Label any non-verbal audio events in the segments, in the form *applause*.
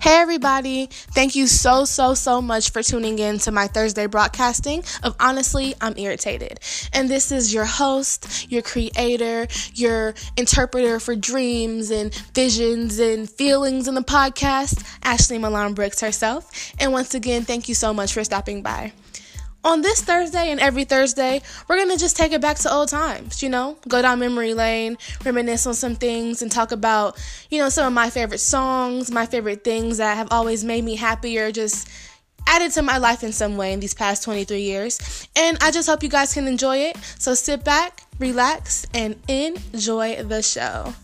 Hey, everybody. Thank you so, so, so much for tuning in to my Thursday broadcasting of Honestly, I'm Irritated. And this is your host, your creator, your interpreter for dreams and visions and feelings in the podcast, Ashley Milan Brooks herself. And once again, thank you so much for stopping by on this Thursday and every Thursday, we're going to just take it back to old times, you know, go down memory lane, reminisce on some things, and talk about, you know, some of my favorite songs, my favorite things that have always made me happy or just added to my life in some way in these past 23 years. And I just hope you guys can enjoy it. So sit back, relax, and enjoy the show.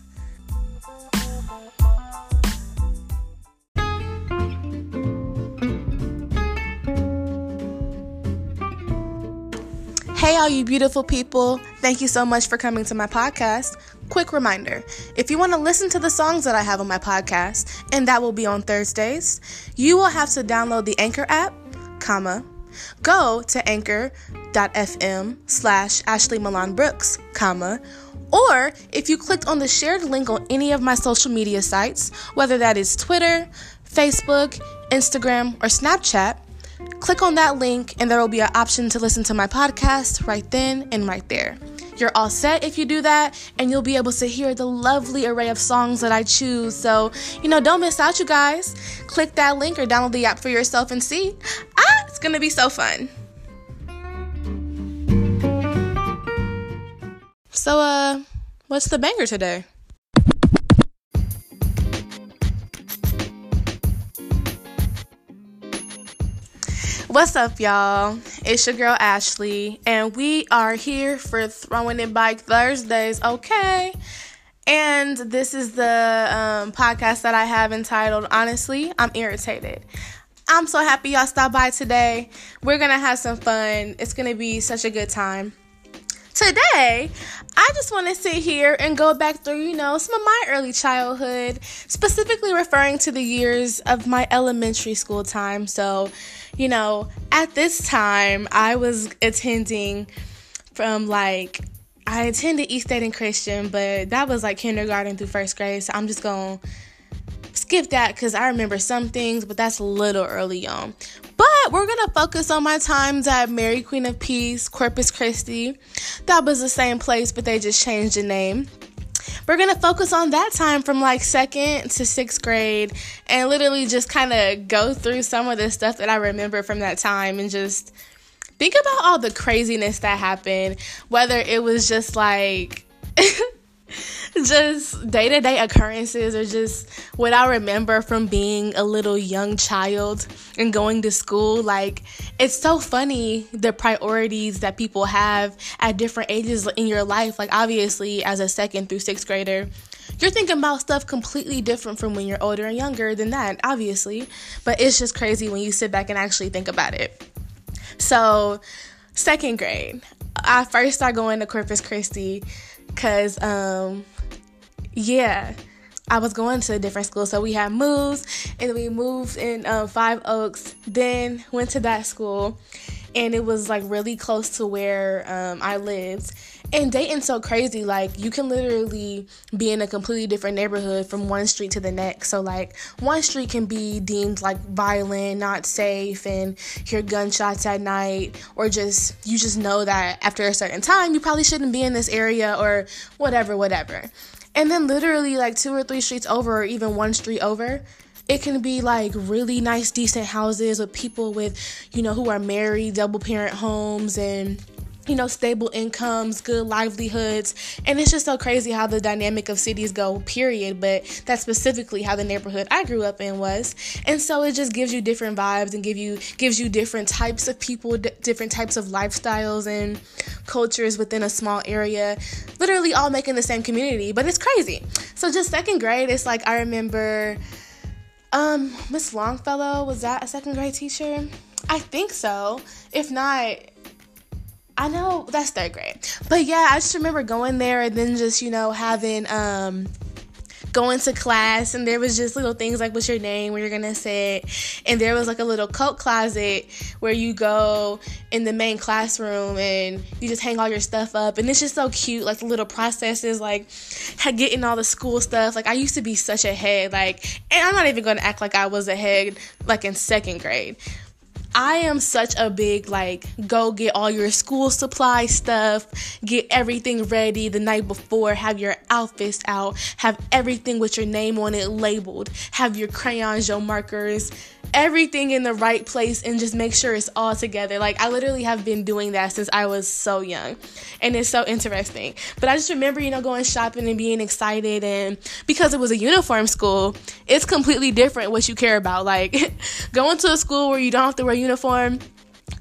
Hey, all you beautiful people. Thank you so much for coming to my podcast. Quick reminder if you want to listen to the songs that I have on my podcast, and that will be on Thursdays, you will have to download the Anchor app, comma, go to anchor.fm slash Ashley Milan Brooks, comma, or if you clicked on the shared link on any of my social media sites, whether that is Twitter, Facebook, Instagram, or Snapchat, Click on that link, and there will be an option to listen to my podcast right then and right there. You're all set if you do that, and you'll be able to hear the lovely array of songs that I choose. So, you know, don't miss out, you guys. Click that link or download the app for yourself and see. Ah, it's gonna be so fun. So, uh, what's the banger today? What's up, y'all? It's your girl Ashley, and we are here for Throwing It Back Thursdays, okay? And this is the um, podcast that I have entitled Honestly, I'm Irritated. I'm so happy y'all stopped by today. We're gonna have some fun. It's gonna be such a good time. Today, I just want to sit here and go back through, you know, some of my early childhood, specifically referring to the years of my elementary school time. So, you know, at this time, I was attending from like, I attended East Dayton Christian, but that was like kindergarten through first grade. So I'm just going to skip that because I remember some things, but that's a little early on. But we're gonna focus on my times at Mary Queen of Peace, Corpus Christi. That was the same place, but they just changed the name. We're gonna focus on that time from like second to sixth grade and literally just kind of go through some of the stuff that I remember from that time and just think about all the craziness that happened, whether it was just like *laughs* just day to day occurrences or just what I remember from being a little young child and going to school. Like, it's so funny the priorities that people have at different ages in your life. Like, obviously, as a second through sixth grader, you're thinking about stuff completely different from when you're older and younger than that, obviously. But it's just crazy when you sit back and actually think about it. So, second grade, I first started going to Corpus Christi because um, yeah, I was going to a different school. So we had moves and we moved in um, Five Oaks, then went to that school. And it was like really close to where um, I lived. And Dayton's so crazy. Like, you can literally be in a completely different neighborhood from one street to the next. So, like, one street can be deemed like violent, not safe, and hear gunshots at night, or just you just know that after a certain time, you probably shouldn't be in this area, or whatever, whatever. And then literally like two or three streets over or even one street over, it can be like really nice decent houses with people with, you know, who are married, double parent homes and you know, stable incomes, good livelihoods. And it's just so crazy how the dynamic of cities go, period. But that's specifically how the neighborhood I grew up in was. And so it just gives you different vibes and give you gives you different types of people, d- different types of lifestyles and cultures within a small area, literally all making the same community. But it's crazy. So just second grade, it's like I remember um Miss Longfellow, was that a second grade teacher? I think so. If not, I know that's third grade. But yeah, I just remember going there and then just, you know, having um going to class and there was just little things like what's your name? Where you're gonna sit? And there was like a little coat closet where you go in the main classroom and you just hang all your stuff up. And it's just so cute like the little processes like getting all the school stuff. Like i used to be such a head like and i'm not even gonna act like i was a head like in second grade I am such a big like go get all your school supply stuff, get everything ready the night before, have your outfits out, have everything with your name on it labeled, have your crayons, your markers, everything in the right place and just make sure it's all together. Like I literally have been doing that since I was so young. And it's so interesting. But I just remember, you know, going shopping and being excited and because it was a uniform school, it's completely different what you care about. Like *laughs* going to a school where you don't have to wear uniform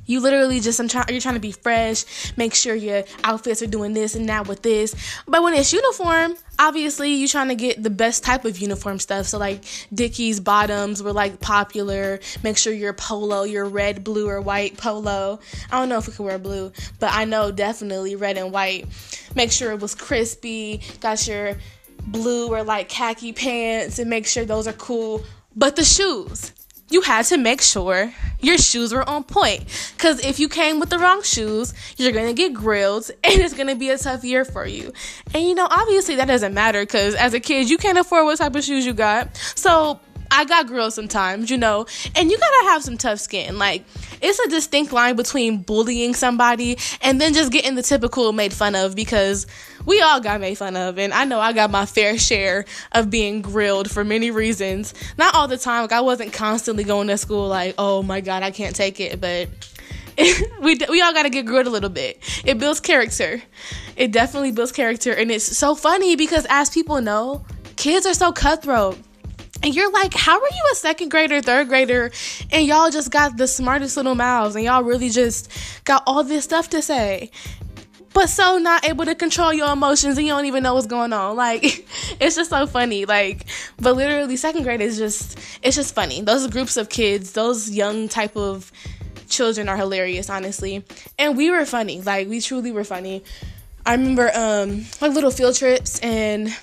you literally just I'm trying you're trying to be fresh, make sure your outfits are doing this and that with this. But when it's uniform, obviously you're trying to get the best type of uniform stuff. So like Dickies bottoms were like popular. Make sure your polo, your red, blue, or white polo. I don't know if we can wear blue, but I know definitely red and white. Make sure it was crispy. Got your blue or like khaki pants and make sure those are cool. But the shoes you had to make sure your shoes were on point. Because if you came with the wrong shoes, you're going to get grilled *laughs* and it's going to be a tough year for you. And you know, obviously that doesn't matter because as a kid, you can't afford what type of shoes you got. So I got grilled sometimes, you know, and you gotta have some tough skin. Like, it's a distinct line between bullying somebody and then just getting the typical made fun of because we all got made fun of, and I know I got my fair share of being grilled for many reasons. Not all the time, like, I wasn't constantly going to school like, oh my god, I can't take it, but. *laughs* we we all got to get grilled a little bit. It builds character. It definitely builds character and it's so funny because as people know, kids are so cutthroat. And you're like, how are you a second grader, third grader, and y'all just got the smartest little mouths, and y'all really just got all this stuff to say, but so not able to control your emotions, and you don't even know what's going on. Like, *laughs* it's just so funny. Like, but literally, second grade is just, it's just funny. Those groups of kids, those young type of children are hilarious, honestly. And we were funny. Like, we truly were funny. I remember um like little field trips and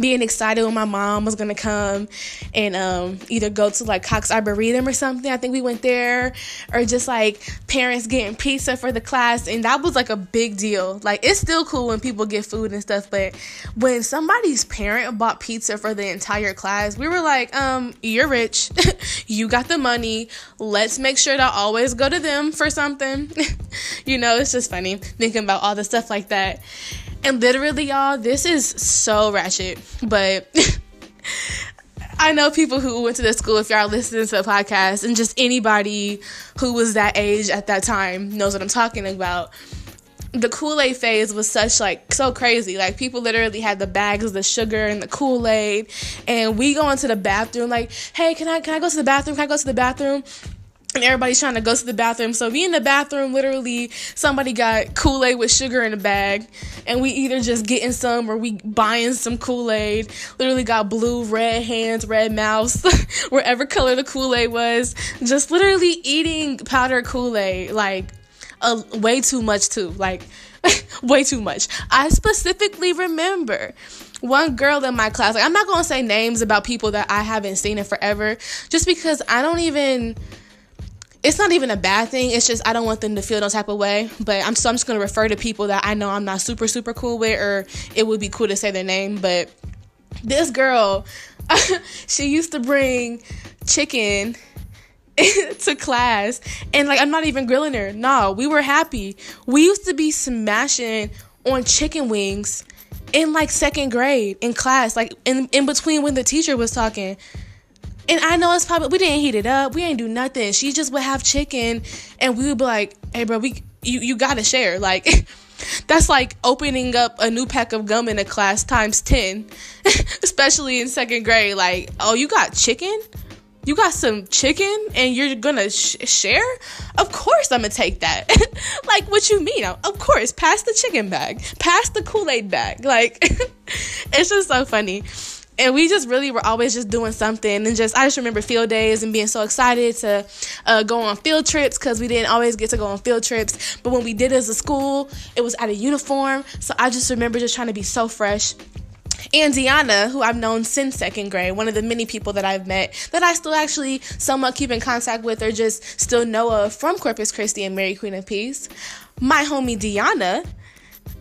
being excited when my mom was gonna come and um, either go to like Cox Arboretum or something. I think we went there, or just like parents getting pizza for the class, and that was like a big deal. Like it's still cool when people get food and stuff, but when somebody's parent bought pizza for the entire class, we were like, um, you're rich, *laughs* you got the money. Let's make sure to always go to them for something. *laughs* you know, it's just funny thinking about all the stuff like that. And literally, y'all, this is so ratchet, but *laughs* I know people who went to the school, if y'all listening to the podcast, and just anybody who was that age at that time knows what I'm talking about. The Kool Aid phase was such like so crazy. Like people literally had the bags of the sugar and the Kool Aid, and we go into the bathroom like, "Hey, can I can I go to the bathroom? Can I go to the bathroom?" And everybody's trying to go to the bathroom. So we in the bathroom, literally somebody got Kool-Aid with sugar in a bag, and we either just getting some or we buying some Kool-Aid. Literally got blue, red hands, red mouths, *laughs* wherever color the Kool-Aid was. Just literally eating powdered Kool-Aid, like a way too much too, like *laughs* way too much. I specifically remember one girl in my class. Like I'm not gonna say names about people that I haven't seen in forever, just because I don't even it's not even a bad thing. It's just I don't want them to feel no type of way. But I'm so I'm just gonna refer to people that I know I'm not super super cool with, or it would be cool to say their name. But this girl, *laughs* she used to bring chicken *laughs* to class, and like I'm not even grilling her. No, we were happy. We used to be smashing on chicken wings in like second grade in class, like in in between when the teacher was talking. And I know it's probably we didn't heat it up. We ain't do nothing. She just would have chicken, and we would be like, "Hey, bro, we you you gotta share." Like *laughs* that's like opening up a new pack of gum in a class times ten, *laughs* especially in second grade. Like, oh, you got chicken? You got some chicken and you're gonna sh- share? Of course, I'm gonna take that. *laughs* like, what you mean? Of course, pass the chicken bag, pass the Kool Aid bag. Like, it's just so funny and we just really were always just doing something. And just i just remember field days and being so excited to uh, go on field trips because we didn't always get to go on field trips. But when we did as a school it was at a uniform. So i just remember just trying to be so fresh. And Deanna, who I've known since second grade, one of the many people that I've met that I still actually somewhat keep in contact with or just still know of from Corpus Christi and Mary Queen of Peace. My homie Deanna,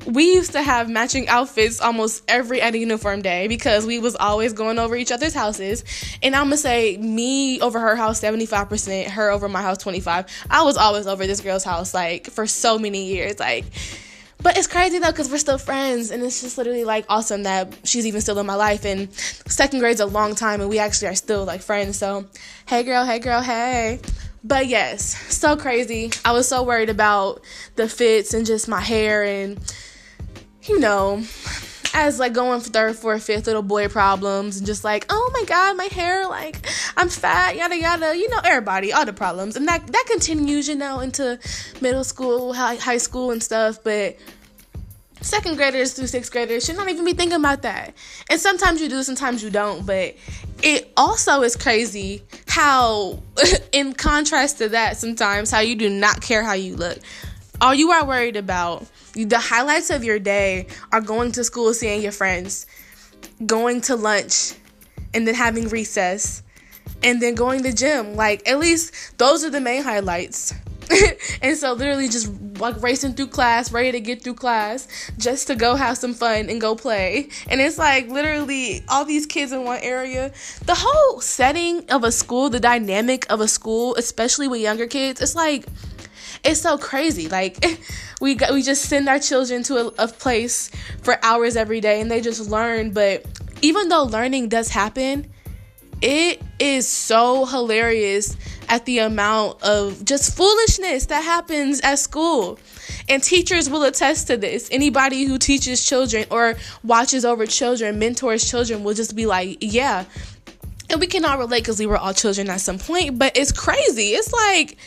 we used to have matching outfits almost every at uniform day because we was always going over each other's houses. And i'm gonna say me over her house 75% her over my house 25 i was always over this girl's house like for so many years like but it's crazy though because we're still friends and it's just literally like awesome that she's even still in my life and second grade's a long time and we actually are still like friends so hey girl hey girl hey. But yes so crazy. I was so worried about the fits and just my hair and you know as like going for third, fourth, fifth little boy problems and just like, oh my god, my hair, like I'm fat, yada yada. You know, everybody, all the problems, and that that continues, you know, into middle school, high, high school, and stuff. But second graders through sixth graders should not even be thinking about that. And sometimes you do, sometimes you don't. But it also is crazy how, *laughs* in contrast to that, sometimes how you do not care how you look. All you are worried about the highlights of your day are going to school, seeing your friends, going to lunch, and then having recess, and then going to gym. Like, at least those are the main highlights. *laughs* and so literally just like racing through class, ready to get through class, just to go have some fun and go play. And it's like literally all these kids in one area. The whole setting of a school, the dynamic of a school, especially with younger kids, it's like it's so crazy. Like *laughs* we we just send our children to a, a place for hours every day and they just learn. But even though learning does happen, it is so hilarious at the amount of just foolishness that happens at school. And teachers will attest to this. Anybody who teaches children or watches over children, mentors children, will just be like, yeah. And we cannot relate because we were all children at some point, but it's crazy. It's like,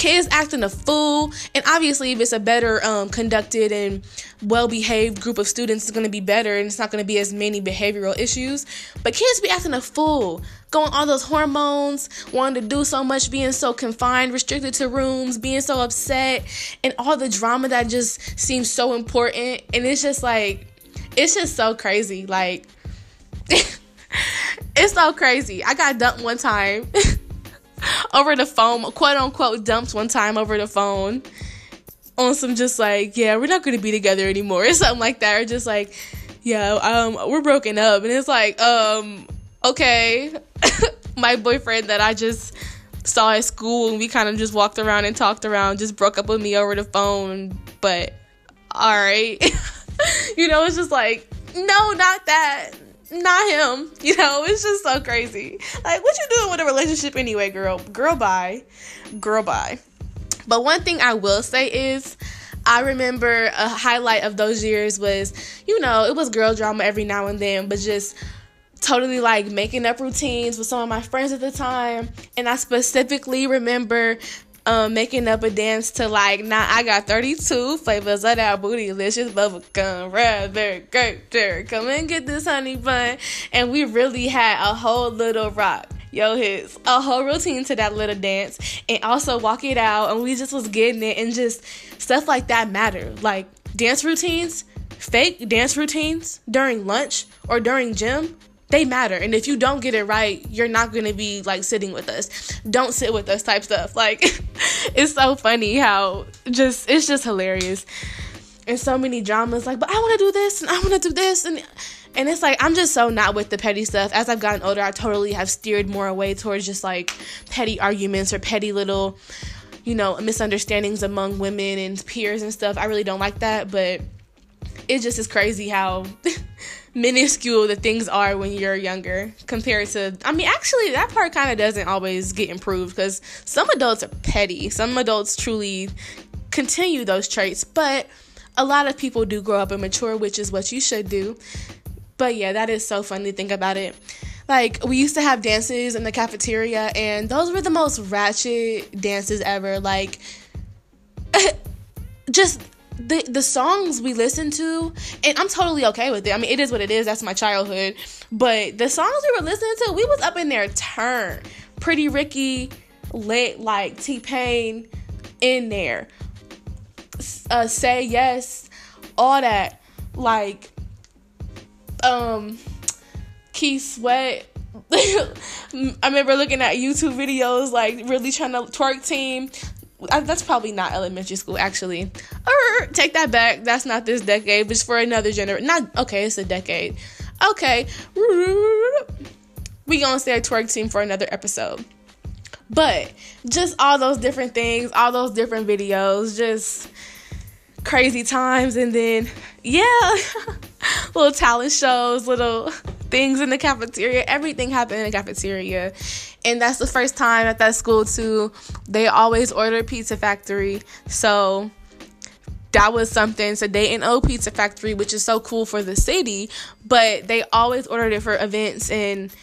kids acting a fool and obviously if it's a better um, conducted and well-behaved group of students it's going to be better and it's not going to be as many behavioral issues. But kids be acting a fool going all those hormones wanting to do so much being so confined restricted to rooms being so upset and all the drama that just seems so important. And it's just like it's just so crazy like *laughs* it's so crazy. I got dumped one time *laughs* *laughs* over the phone, quote unquote, dumped one time over the phone on some just like, yeah, we're not to be together anymore, *laughs* or something like that, or just like, yeah, um, we're broken up, and it's like, um, okay, *laughs* my boyfriend that I just saw at school and we kind of just walked around and talked around, just broke up with me over the phone, but all right, you know, it's just like, no, not that not him. *laughs* You know, it's just so crazy. Like, what you doing with a relationship anyway, girl? Girl, bye. Girl, bye. But one thing I will say is, I remember a highlight of those years was, you know, it was girl drama every now and then, but just totally like making up routines with some of my friends at the time. And I specifically remember um, making up a dance to like, now I got 32 flavors of that bootylicious bubblegum, raspberry, grape, cherry. Come and get this honey bun. And we really had a whole little rock. Yo, hits a whole routine to that little dance and also walk it out. And we just was getting it and just stuff like that matter. Like dance routines, fake dance routines during lunch or during gym they matter. And if you don't get it right, you're not going to be like sitting with us. Don't sit with us type stuff. Like *laughs* it's so funny how just it's just hilarious. And so many dramas like, but I want to do this and I want to do this and and it's like I'm just so not with the petty stuff. As I've gotten older, I totally have steered more away towards just like petty arguments or petty little you know, misunderstandings among women and peers and stuff. I really don't like that, but it just is crazy how *laughs* minuscule the things are when you're younger compared to I mean actually that part kind of doesn't always get improved cuz some adults are petty. Some adults truly continue those traits, but a lot of people do grow up and mature, which is what you should do. But yeah, that is so fun to think about it. Like we used to have dances in the cafeteria and those were the most ratchet dances ever. Like *laughs* just the the songs we listen to, and I'm totally okay with it. I mean, it is what it is. That's my childhood. But the songs we were listening to, we was up in their turn. Pretty Ricky, lit like T Pain, in there. Uh, say yes, all that. Like um Keith Sweat. *laughs* I remember looking at YouTube videos like really trying to twerk team. That's probably not elementary school actually. Take that back. That's not this decade, but it's for another generation. Not okay, it's a decade. Okay. We gonna stay say twerk team for another episode. But just all those different things, all those different videos, just crazy times and then yeah *laughs* little talent shows little things in the cafeteria everything happened in the cafeteria and that's the first time at that school too they always order pizza factory so that was something so they know pizza factory which is so cool for the city but they always ordered it for events and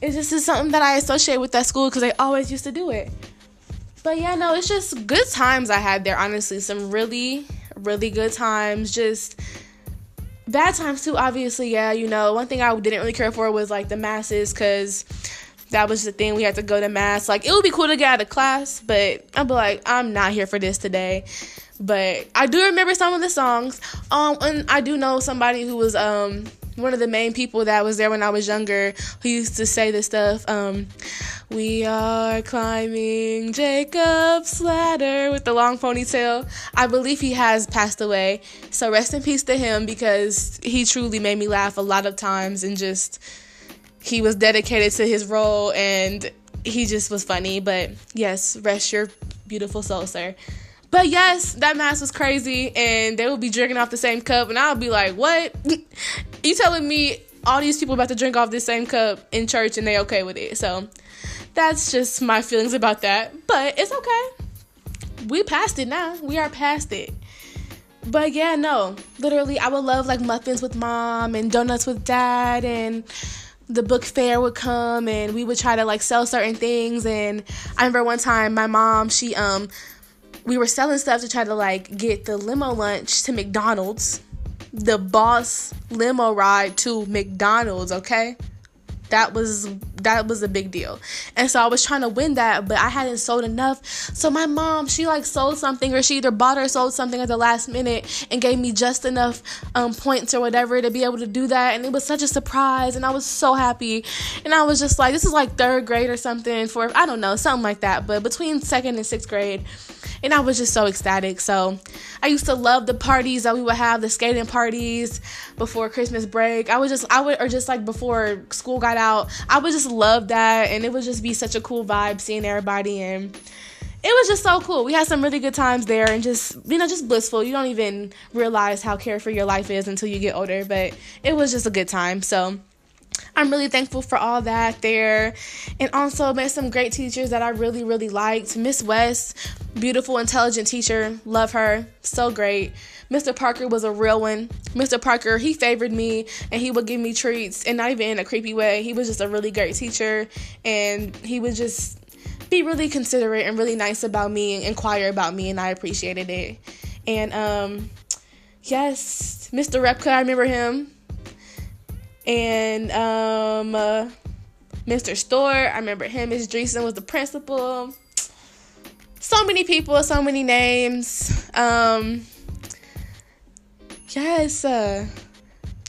just is something that i associate with that school because they always used to do it but yeah, no, it's just good times I had there, honestly. Some really, really good times. Just bad times too, obviously. Yeah, you know, one thing I didn't really care for was like the masses because that was the thing. We had to go to mass. Like, it would be cool to get out of class, but I'd be like, I'm not here for this today. But I do remember some of the songs. Um, and I do know somebody who was um one of the main people that was there when I was younger who used to say this stuff. Um, we are climbing Jacob's ladder with the long ponytail. I believe he has passed away. So rest in peace to him because he truly made me laugh a lot of times and just he was dedicated to his role and he just was funny. But yes, rest your beautiful soul, sir. But yes, that mass was crazy, and they would be drinking off the same cup, and I'll be like, "What? *laughs* you telling me all these people about to drink off the same cup in church, and they okay with it?" So that's just my feelings about that. But it's okay. We passed it now. We are past it. But yeah, no, literally, I would love like muffins with mom and donuts with dad, and the book fair would come, and we would try to like sell certain things. And I remember one time my mom, she um we were selling stuff to try to like get the limo lunch to McDonald's, the boss limo ride to McDonald's, okay? That was that was a big deal. And so I was trying to win that, but I hadn't sold enough. So my mom, she like sold something or she either bought or sold something at the last minute and gave me just enough um, points or whatever to be able to do that. And it was such a surprise and I was so happy. And I was just like, this is like third grade or something for I don't know, something like that. But between second and sixth grade and I was just so ecstatic. So I used to love the parties that we would have, the skating parties before Christmas break. I would just, I would, or just like before school got out, I would just love that, and it would just be such a cool vibe seeing everybody and it was just so cool. We had some really good times there and just, you know, just blissful. You don't even realize how carefree your life is until you get older, but it was just a good time. So, I'm really thankful for all that there. And also met some great teachers that I really, really liked. Miss West, beautiful, intelligent teacher. Love her. So great. Mr. Parker was a real one. Mr. Parker, he favored me and he would give me treats and not even in a creepy way. He was just a really great teacher and he would just be really considerate and really nice about me and inquire about me and I appreciated it. And um yes, Mr. Repka, I remember him and um, uh, Mr. Store. I remember him. Miss Dreesen was the principal. So many people, so many names. Um, yes, uh,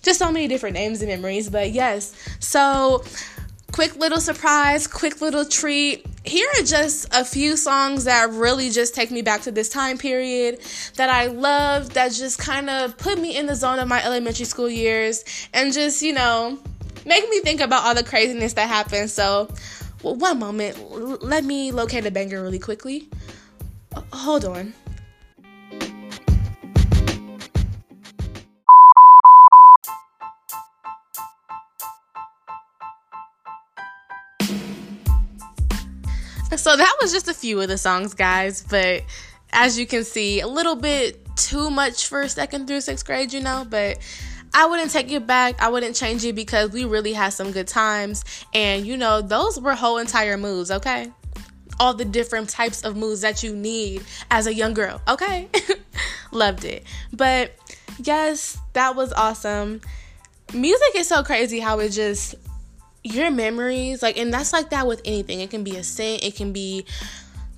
just so many different names and memories. But yes, so quick little surprise, quick little treat here are just a few songs that really just take me back to this time period that I love, that just kind of put me in the zone of my elementary school years and just, you know, make me think about all the craziness that happened. So, well, one moment, let me locate a banger really quickly. Hold on. So that was just a few of the songs, guys, but as you can see, a little bit too much for second through sixth grade, you know, but I wouldn't take it back. I wouldn't change it because we really had some good times. And, you know, those were whole entire moves, okay? All the different types of moves that you need as a young girl, okay? *laughs* Loved it. But yes, that was awesome. Music is so crazy how it just your memories like and that's like that with anything it can be a scent it can be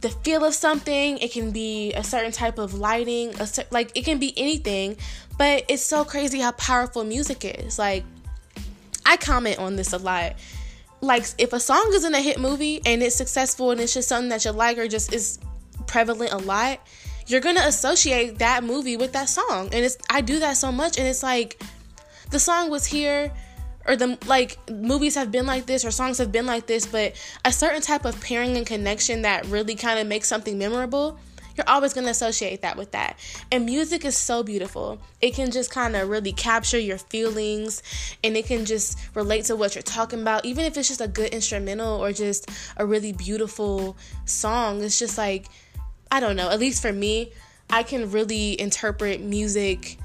the feel of something it can be a certain type of lighting a cer- like it can be anything but it's so crazy how powerful music is like I comment on this a lot. Like if a song is in a hit movie and it's successful and it's just something that you like or just is prevalent a lot, you're gonna associate that movie with that song. And it's I do that so much and it's like the song was here or the like movies have been like this or songs have been like this, but a certain type of pairing and connection that really kind of makes something memorable, you're always going to associate that with that. And music is so beautiful. It can just kind of really capture your feelings and it can just relate to what you're talking about, even if it's just a good instrumental or just a really beautiful song. It's just like, I don't know, at least for me, I can really interpret music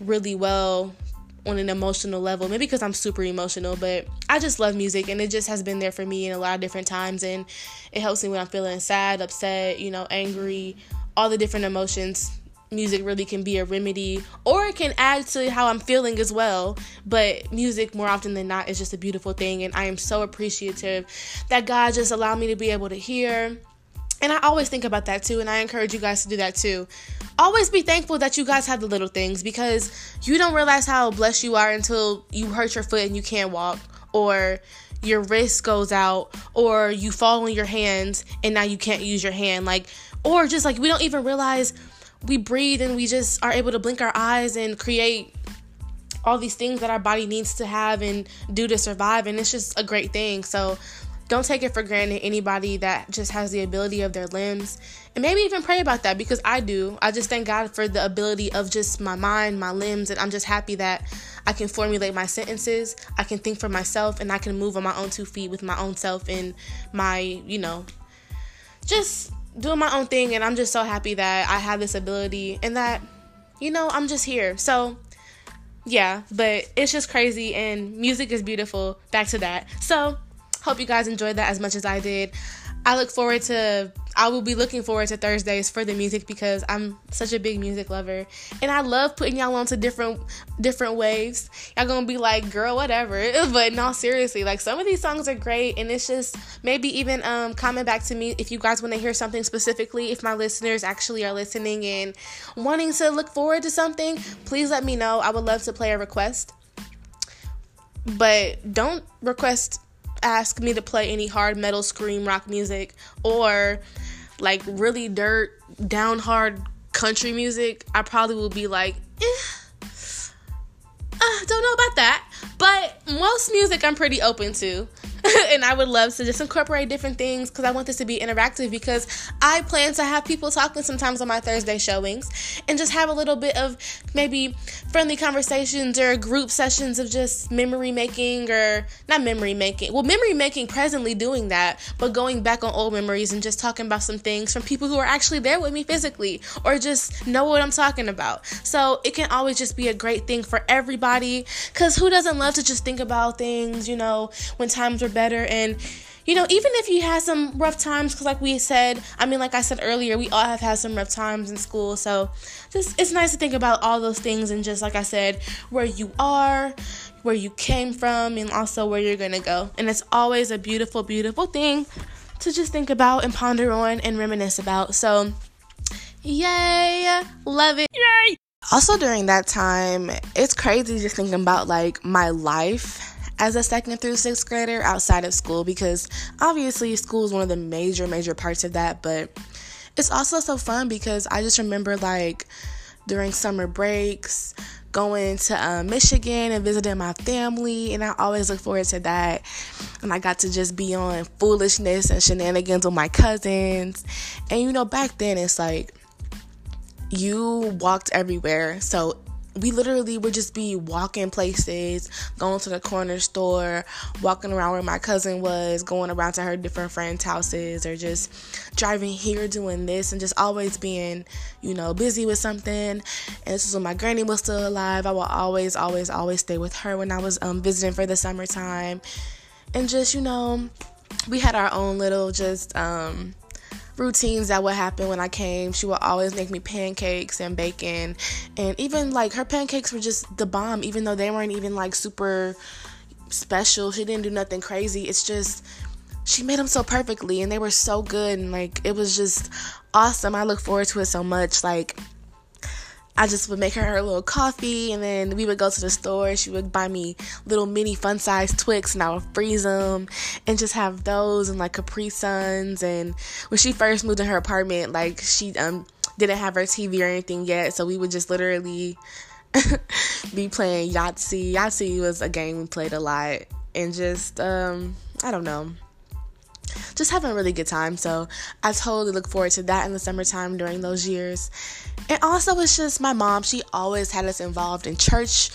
really well on an emotional level. Maybe because I'm super emotional, but I just love music and it just has been there for me in a lot of different times and it helps me when I'm feeling sad, upset, you know, angry, all the different emotions. Music really can be a remedy or it can add to how I'm feeling as well. But music, more often than not, is just a beautiful thing. And I am so appreciative that God just allowed me to be able to hear and I always think about that too, and I encourage you guys to do that too. Always be thankful that you guys have the little things because you don't realize how blessed you are until you hurt your foot and you can't walk, or your wrist goes out, or you fall on your hands and now you can't use your hand. Like, or just like we don't even realize we breathe and we just are able to blink our eyes and create all these things that our body needs to have and do to survive, and it's just a great thing. So, don't take it for granted anybody that just has the ability of their limbs. And maybe even pray about that because i do. I just thank god for the ability of just my mind my limbs and i'm just happy that i can formulate my sentences. I can think for myself and i can move on my own two feet with my own self and my you know just doing my own thing. And i'm just so happy that i have this ability and that you know i'm just here. So yeah but it's just crazy and music is beautiful. Back to that. So Hope you guys enjoyed that as much as I did. I look forward to I will be looking forward to Thursdays for the music because I'm such a big music lover and I love putting y'all onto different different waves. Y'all gonna be like, girl, whatever. *laughs* But no, seriously, like some of these songs are great and it's just maybe even um comment back to me if you guys want to hear something specifically. If my listeners actually are listening and wanting to look forward to something, please let me know. I would love to play a request. But don't request ask me to play any hard metal scream rock music or like really dirt down hard country music, I probably will be like, eh, uh, don't know about that. But most music I'm pretty open to. *laughs* and I would love to just incorporate different things because I want this to be interactive because I plan to have people talking sometimes on my Thursday showings and just have a little bit of maybe friendly conversations or group sessions of just memory making or not memory making. Well, memory making presently doing that, but going back on old memories and just talking about some things from people who are actually there with me physically or just know what I'm talking about. So it can always just be a great thing for everybody because who doesn't love to just think about things, you know, when times are better and you know, even if you had some rough times, because like we said, I mean, like I said earlier, we all have had some rough times in school. So just it's nice to think about all those things and just like I said, where you are, where you came from, and also where you're gonna go. And it's always a beautiful, beautiful thing to just think about and ponder on and reminisce about. So, yay, love it. Yay. Also, during that time, it's crazy just thinking about like my life as a second through sixth grader outside of school because obviously school is one of the major, major parts of that. But it's also so fun because I just remember like during summer breaks going to uh, Michigan and visiting my family, and I always look forward to that. And I got to just be on foolishness and shenanigans with my cousins. And you know, back then it's like you walked everywhere, so we literally would just be walking places, going to the corner store, walking around where my cousin was, going around to her different friends' houses, or just driving here doing this, and just always being, you know, busy with something. And this is when my granny was still alive. I will always, always, always stay with her when I was um, visiting for the summertime, and just you know, we had our own little just um routines that would happen when I came. She would always make me pancakes and bacon. And even like her pancakes were just the bomb, even though they weren't even like super special. She didn't do nothing crazy. It's just she made them so perfectly and they were so good and like it was just awesome. I look forward to it so much. Like I just would make her her little coffee, and then we would go to the store. She would buy me little mini fun size Twix, and I would freeze them and just have those and like Capri Suns. And when she first moved in her apartment, like she um didn't have her TV or anything yet, so we would just literally *laughs* be playing Yahtzee. Yahtzee was a game we played a lot, and just um I don't know just having a really good time. So I totally look forward to that in the summertime during those years. And also, it's just my mom, she always had us involved in church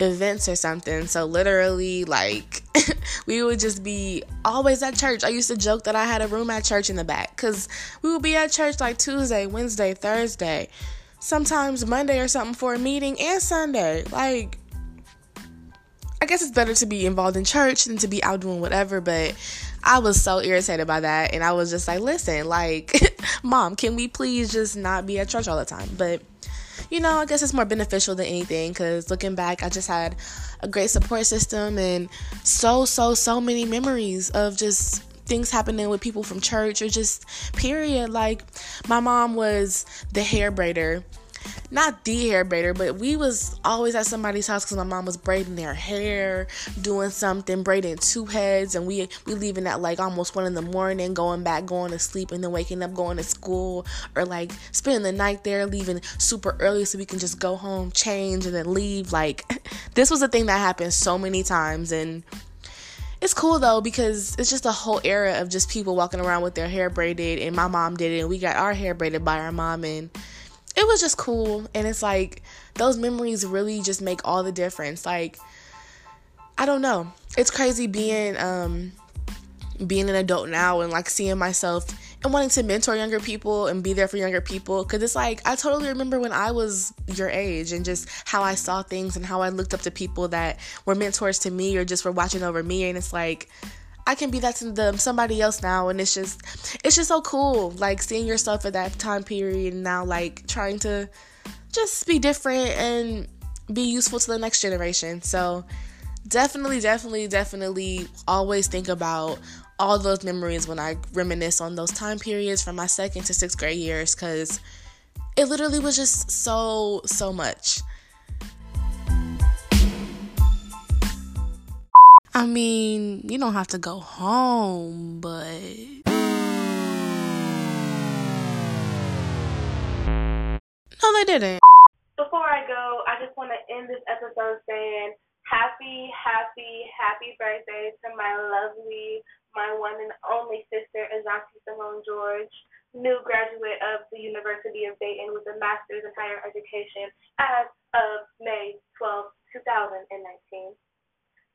events or something. So literally, like, *laughs* we would just be always at church. I used to joke that I had a room at church in the back because we would be at church like Tuesday, Wednesday, Thursday, sometimes Monday or something for a meeting, and Sunday. Like, I guess it's better to be involved in church than to be out doing whatever, but I was so irritated by that. And I was just like, listen, like, *laughs* mom, can we please just not be at church all the time? But, you know, I guess it's more beneficial than anything because looking back, I just had a great support system and so, so, so many memories of just things happening with people from church or just period. Like, my mom was the hair braider not the hair braider, but we was always at somebody's house because my mom was braiding their hair, doing something, braiding two heads, and we we leaving at like almost one in the morning, going back, going to sleep, and then waking up, going to school, or like spending the night there, leaving super early so we can just go home, change, and then leave. Like *laughs* this was a thing that happened so many times, and it's cool though because it's just a whole era of just people walking around with their hair braided, and my mom did it, and we got our hair braided by our mom, and it was just cool and it's like those memories really just make all the difference. Like i don't know. It's crazy being um being an adult now and like seeing myself and wanting to mentor younger people and be there for younger people because it's like i totally remember when i was your age and just how i saw things and how i looked up to people that were mentors to me or just were watching over me and it's like I can be that to them somebody else now and it's just it's just so cool like seeing yourself at that time period now like trying to just be different and be useful to the next generation. So definitely definitely definitely always think about all those memories when I reminisce on those time periods from my second to 6th grade years cuz it literally was just so so much. I mean, you don't have to go home, but. No, they didn't. Before I go, I just want to end this episode saying happy, happy, happy birthday to my lovely, my one and only sister, Azanti Simone George, new graduate of the University of Dayton with a master's in higher education as of May 12, 2019.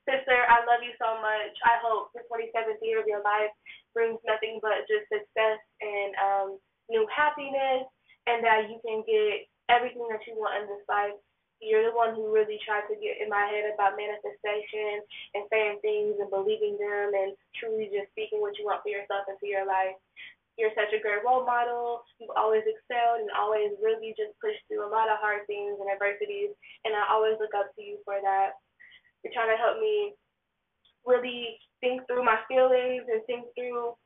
Sister, I love you so much. I hope the 27th year of your life brings nothing but just success and um, new happiness, and that you can get everything that you want in this life. You're the one who really tried to get in my head about manifestation and saying things and believing them and truly just speaking what you want for yourself into your life. You're such a great role model. You've always excelled and always really just pushed through a lot of hard things and adversities, and I always look up to you for that. You're trying to help me really think through my feelings and think through,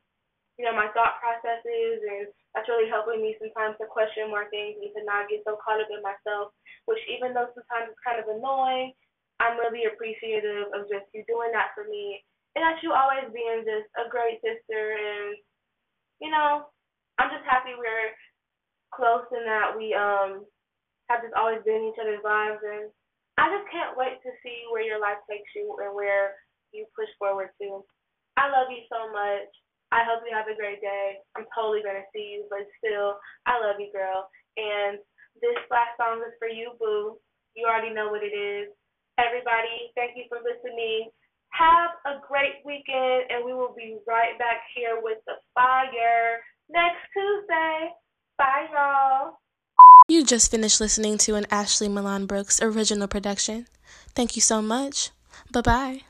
you know, my thought processes. And that's really helping me sometimes to question more things and to not get so caught up in myself, which even though sometimes it's kind of annoying, I'm really appreciative of just you doing that for me. And that you always being just a great sister. And you know, I'm just happy we're close and that we um have just always been each other's lives. And I just can't wait to see where your life takes you and where you push forward to. I love you so much. I hope you have a great day. I'm totally gonna see you, but still, I love you, girl. And this last song is for you, boo. You already know what it is. Everybody, thank you for listening. Have a great weekend, and we will be right back here with the fire next Tuesday. Bye, y'all. You just finished listening to an Ashley Milan Brooks original production. Thank you so much. Bye bye.